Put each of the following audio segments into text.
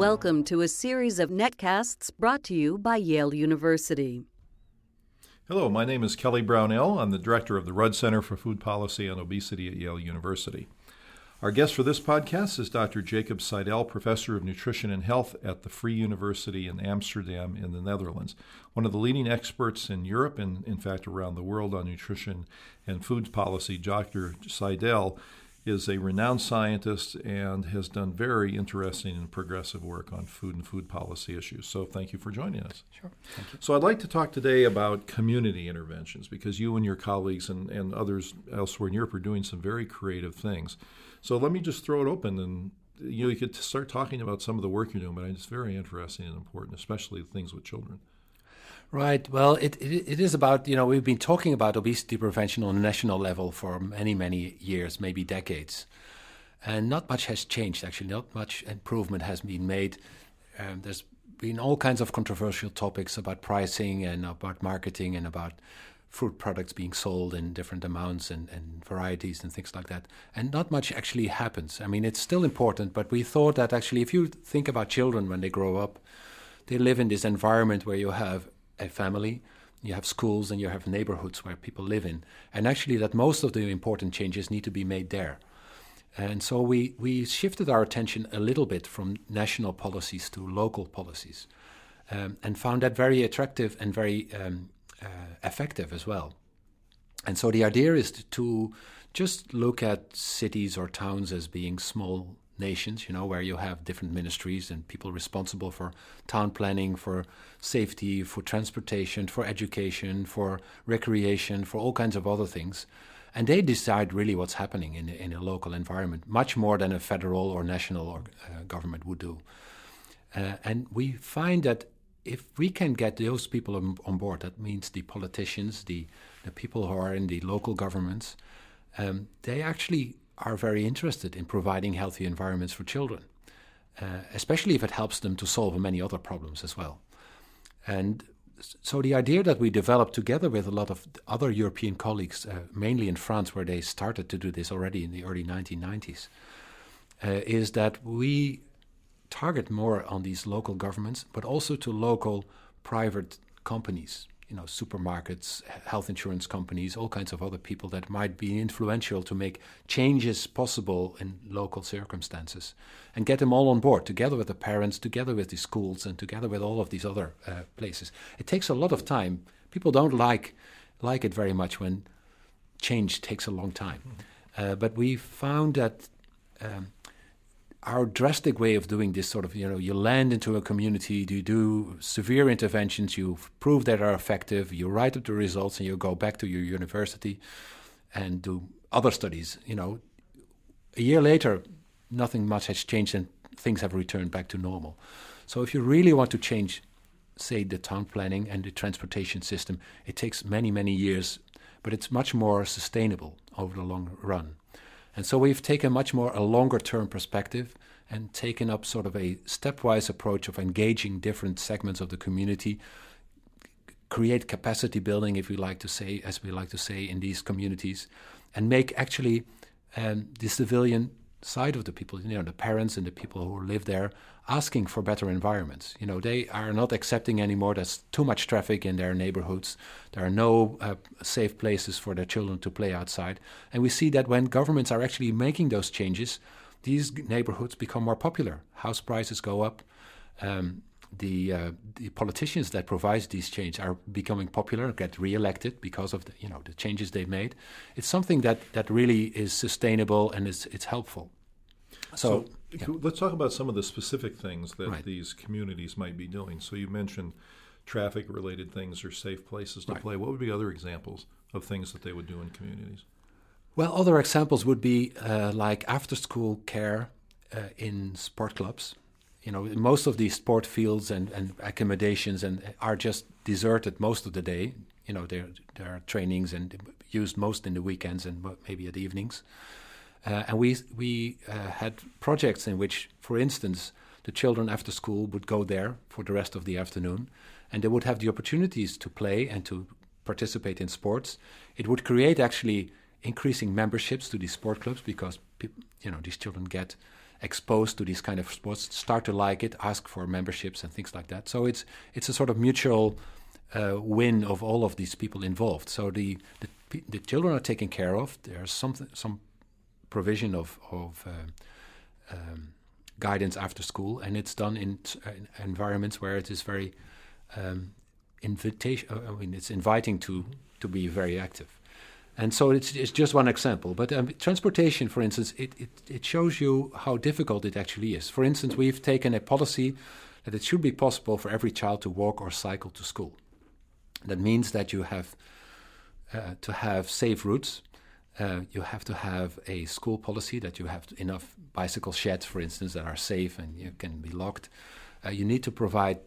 Welcome to a series of netcasts brought to you by Yale University. Hello, my name is Kelly Brownell. I'm the director of the Rudd Center for Food Policy and Obesity at Yale University. Our guest for this podcast is Dr. Jacob Seidell, professor of nutrition and health at the Free University in Amsterdam in the Netherlands. One of the leading experts in Europe and, in fact, around the world on nutrition and food policy, Dr. Seidell is a renowned scientist and has done very interesting and progressive work on food and food policy issues. So thank you for joining us. Sure. Thank you. So I'd like to talk today about community interventions because you and your colleagues and, and others elsewhere in Europe are doing some very creative things. So let me just throw it open and you, know, you could start talking about some of the work you're doing, but it's very interesting and important, especially things with children. Right. Well, it, it, it is about, you know, we've been talking about obesity prevention on a national level for many, many years, maybe decades. And not much has changed, actually. Not much improvement has been made. Um, there's been all kinds of controversial topics about pricing and about marketing and about fruit products being sold in different amounts and, and varieties and things like that. And not much actually happens. I mean, it's still important, but we thought that actually, if you think about children when they grow up, they live in this environment where you have a family, you have schools, and you have neighborhoods where people live in. And actually, that most of the important changes need to be made there. And so we, we shifted our attention a little bit from national policies to local policies um, and found that very attractive and very um, uh, effective as well. And so the idea is to, to just look at cities or towns as being small nations, you know, where you have different ministries and people responsible for town planning, for safety, for transportation, for education, for recreation, for all kinds of other things. And they decide really what's happening in, in a local environment, much more than a federal or national or, uh, government would do. Uh, and we find that if we can get those people on, on, board, that means the politicians, the, the people who are in the local governments, um, they actually are very interested in providing healthy environments for children, uh, especially if it helps them to solve many other problems as well. And so the idea that we developed together with a lot of other European colleagues, uh, mainly in France, where they started to do this already in the early 1990s, uh, is that we target more on these local governments, but also to local private companies you know, supermarkets, health insurance companies, all kinds of other people that might be influential to make changes possible in local circumstances, and get them all on board together with the parents, together with the schools, and together with all of these other uh, places. It takes a lot of time. People don't like like it very much when change takes a long time, mm-hmm. uh, but we found that. Um, our drastic way of doing this sort of you know you land into a community you do severe interventions you prove that are effective you write up the results and you go back to your university and do other studies you know. A year later nothing much has changed and things have returned back to normal. So if you really want to change say the town planning and the transportation system it takes many many years but it's much more sustainable over the long run and so we've taken much more a longer term perspective and taken up sort of a stepwise approach of engaging different segments of the community, create capacity building, if we like to say, as we like to say, in these communities, and make actually um, the civilian side of the people, you know, the parents and the people who live there, asking for better environments. You know, they are not accepting anymore. There's too much traffic in their neighborhoods. There are no uh, safe places for their children to play outside. And we see that when governments are actually making those changes, these neighborhoods become more popular. House prices go up. Um, the uh, the politicians that provide these changes are becoming popular, get re-elected because of the, you know the changes they've made. It's something that that really is sustainable and is it's helpful. So, so yeah. let's talk about some of the specific things that right. these communities might be doing. So you mentioned traffic-related things or safe places to right. play. What would be other examples of things that they would do in communities? Well, other examples would be uh, like after-school care uh, in sport clubs you know, most of these sport fields and, and accommodations and are just deserted most of the day. You know, there there are trainings and used most in the weekends and maybe at evenings. Uh, and we we uh, had projects in which, for instance, the children after school would go there for the rest of the afternoon, and they would have the opportunities to play and to participate in sports. It would create actually increasing memberships to these sport clubs because you know these children get exposed to these kind of sports start to like it, ask for memberships and things like that. So it's it's a sort of mutual uh, win of all of these people involved. So the, the, the children are taken care of. There's something some provision of of uh, um, guidance after school, and it's done in, in environments where it is very um, invitation. Uh, I mean, it's inviting to to be very active. And so it's, it's just one example. But um, transportation, for instance, it, it, it shows you how difficult it actually is. For instance, we've taken a policy that it should be possible for every child to walk or cycle to school. That means that you have uh, to have safe routes. Uh, you have to have a school policy that you have enough bicycle sheds, for instance, that are safe and you can be locked. Uh, you need to provide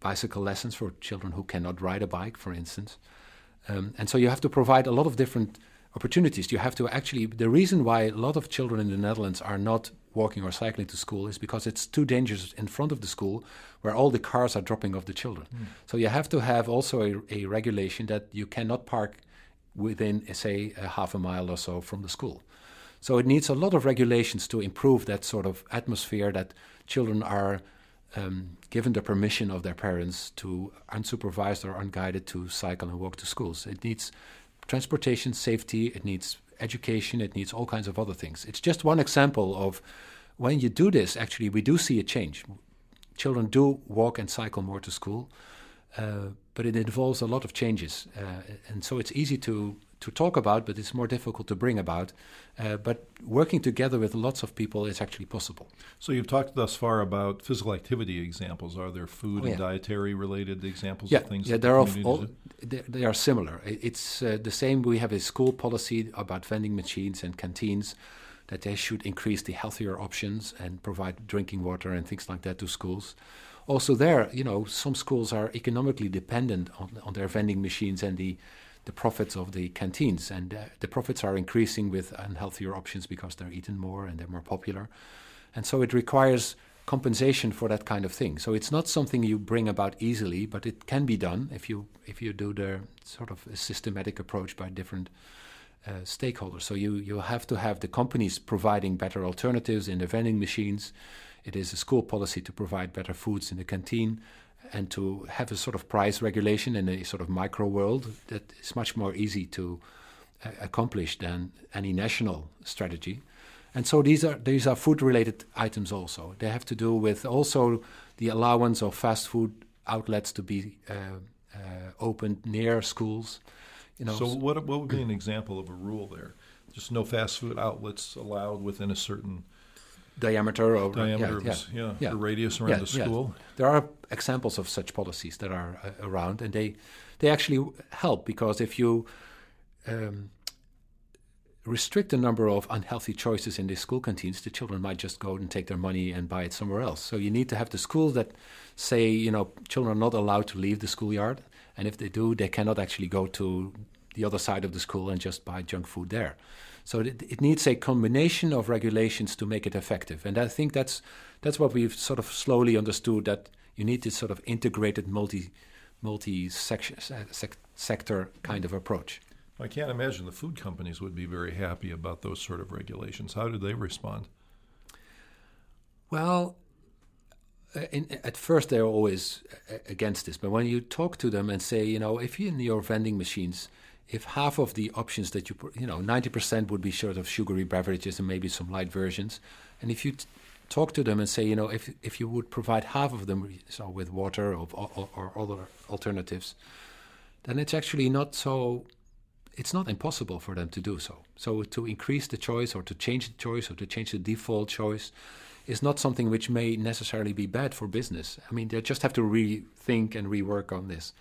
bicycle lessons for children who cannot ride a bike, for instance. Um, and so you have to provide a lot of different opportunities. You have to actually, the reason why a lot of children in the Netherlands are not walking or cycling to school is because it's too dangerous in front of the school where all the cars are dropping off the children. Mm. So you have to have also a, a, regulation that you cannot park within, say, a half a mile or so from the school. So it needs a lot of regulations to improve that sort of atmosphere that children are um, given the permission of their parents to unsupervised or unguided to cycle and walk to schools. It needs transportation safety, it needs education, it needs all kinds of other things. It's just one example of when you do this, actually, we do see a change. Children do walk and cycle more to school, uh, but it involves a lot of changes. Uh, and so it's easy to to talk about, but it's more difficult to bring about. Uh, but working together with lots of people is actually possible. So you've talked thus far about physical activity examples. Are there food oh, yeah. and dietary related examples yeah, of things? Yeah, they are all, they, they, are similar. It's uh, the same. We have a school policy about vending machines and canteens that they should increase the healthier options and provide drinking water and things like that to schools. Also, there, you know, some schools are economically dependent on, on their vending machines and the the profits of the canteens. And uh, the profits are increasing with unhealthier options because they're eaten more and they're more popular. And so it requires compensation for that kind of thing. So it's not something you bring about easily, but it can be done if you if you do the sort of systematic approach by different uh, stakeholders. So you you have to have the companies providing better alternatives in the vending machines. It is a school policy to provide better foods in the canteen and to have a sort of price regulation in a sort of micro world that is much more easy to uh, accomplish than any national strategy. And so these are these are food related items also. They have to do with also the allowance of fast food outlets to be uh, uh, opened near schools. You know, so what what would be an example of a rule there? Just no fast food outlets allowed within a certain diameter or diameter, yeah, yeah, yeah, yeah. the radius around the school. There are examples of such policies that are uh, around, and they they actually help because if you um, restrict the number of unhealthy choices in the school canteens, the children might just go and take their money and buy it somewhere else. So you need to have the schools that say, you know, children are not allowed to leave the schoolyard, and if they do, they cannot actually go to the other side of the school and just buy junk food there. So it, it, needs a combination of regulations to make it effective. And I think that's that's what we've sort of slowly understood that you need this sort of integrated multi multi section, sec, sector kind of approach. I can't imagine the food companies would be very happy about those sort of regulations. How do they respond? Well, in, at first they're always uh, against this, but when you talk to them and say, you know, if you in your vending machines if half of the options that you you know 90% would be sort of sugary beverages and maybe some light versions and if you talk to them and say you know if if you would provide half of them so with water or, or, or other alternatives then it's actually not so it's not impossible for them to do so. So to increase the choice or to change the choice or to change the default choice is not something which may necessarily be bad for business i mean they just have to rethink and rework on this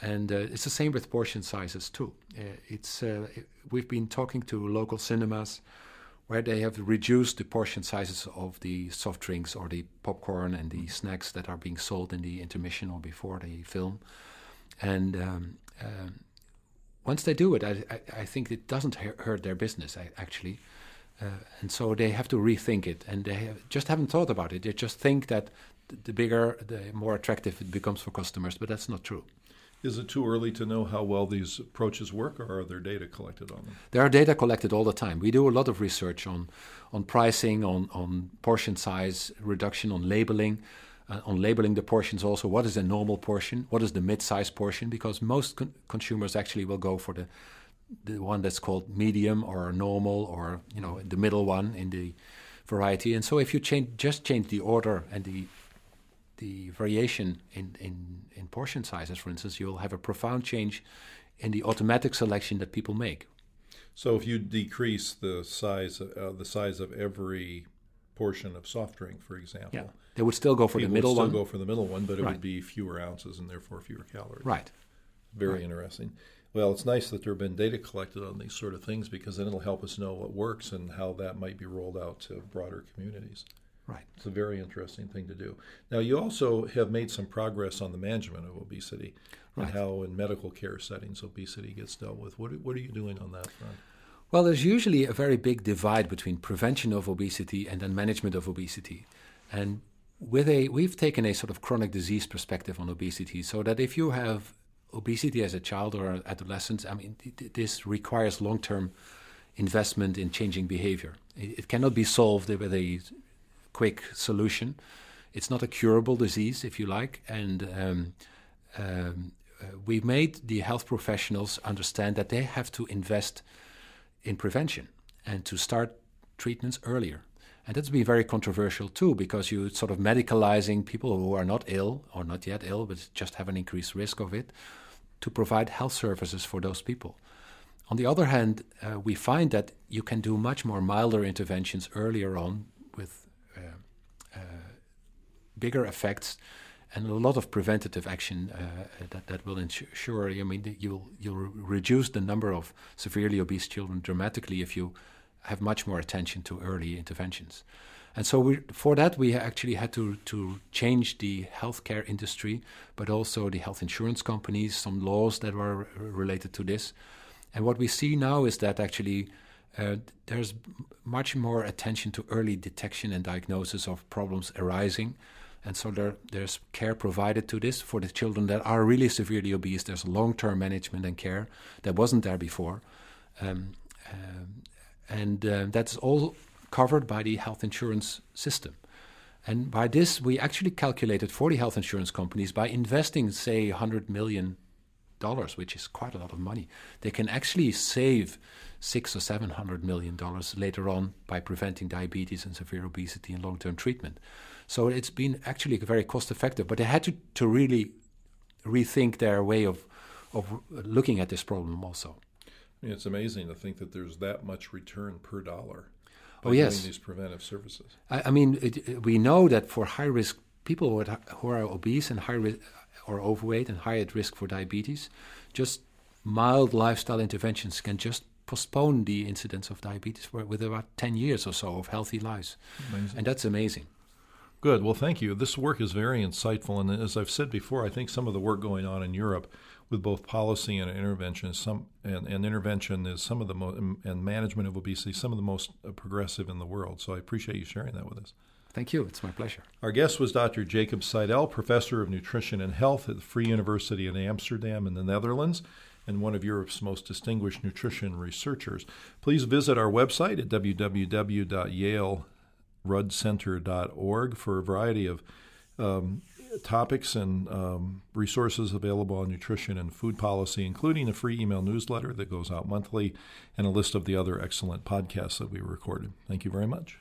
and uh, it's the same with portion sizes too. Uh, it's uh, we've been talking to local cinemas where they have reduced the portion sizes of the soft drinks or the popcorn and the snacks that are being sold in the intermission or before the film. And um, um, once they do it, I, I, I, think it doesn't hurt their business actually. Uh, and so they have to rethink it, and they have, just haven't thought about it. They just think that the bigger, the more attractive it becomes for customers, but that's not true. Is it too early to know how well these approaches work, or are there data collected on them? There are data collected all the time. We do a lot of research on, on pricing, on, on portion size reduction, on labeling, uh, on labeling the portions also. What is a normal portion? What is the mid-size portion? Because most con- consumers actually will go for the the one that's called medium or normal or you know the middle one in the variety. And so if you change just change the order and the the variation in, in, in portion sizes, for instance, you'll have a profound change in the automatic selection that people make. So if you decrease the size uh, the size of every portion of soft drink, for example, yeah. they would still go for the middle would still one. go for the middle one, but it right. would be fewer ounces and therefore fewer calories. Right. Very right. interesting. Well, it's nice that there have been data collected on these sort of things because then it'll help us know what works and how that might be rolled out to broader communities. Right. It's a very interesting thing to do. Now, you also have made some progress on the management of obesity right. and how, in medical care settings, obesity gets dealt with. What, what are you doing on that front? Well, there's usually a very big divide between prevention of obesity and then management of obesity. And with a, we've taken a sort of chronic disease perspective on obesity, so that if you have obesity as a child or adolescent, I mean, this requires long-term investment in changing behavior. It, it cannot be solved with a quick solution. It's not a curable disease, if you like, and um, um, uh, we made the health professionals understand that they have to invest in prevention and to start treatments earlier. And that's been very controversial too, because you're sort of medicalizing people who are not ill or not yet ill, but just have an increased risk of it, to provide health services for those people. On the other hand, uh, we find that you can do much more milder interventions earlier on with uh, uh, bigger effects and a lot of preventative action uh, that, that will ensure. I mean, you'll you'll reduce the number of severely obese children dramatically if you have much more attention to early interventions. And so we, for that, we actually had to, to change the healthcare industry, but also the health insurance companies, some laws that were related to this. And what we see now is that actually uh, there's much more attention to early detection and diagnosis of problems arising. And so there, there's care provided to this for the children that are really severely obese. There's long term management and care that wasn't there before. Um, um, and uh, that's all covered by the health insurance system. And by this, we actually calculated for the health insurance companies by investing, say, $100 million, which is quite a lot of money, they can actually save six or seven hundred million dollars later on by preventing diabetes and severe obesity and long term treatment. So it's been actually very cost effective, but they had to, to really rethink their way of, of looking at this problem also. It's amazing to think that there's that much return per dollar oh, yes. these preventive services. I, I mean, it, we know that for high risk people who are, who are obese and high risk or overweight and high at risk for diabetes, just mild lifestyle interventions can just postpone the incidence of diabetes for, with about 10 years or so of healthy lives. Amazing. And that's amazing. Good. Well, thank you. This work is very insightful. And as I've said before, I think some of the work going on in Europe with both policy and intervention some and, and intervention is some of the most and management of obesity some of the most progressive in the world. So i appreciate you sharing that with us. Thank you. It's my pleasure. Our guest was dr jacob seidell professor of nutrition and health at the free university in amsterdam in the netherlands and one of Europe's most distinguished nutrition researchers. Please visit our website at www.yaleruddcenter.org for a variety of um, topics and um, resources available on nutrition and food policy, including a free email newsletter that goes out monthly and a list of the other excellent podcasts that we recorded. Thank you very much.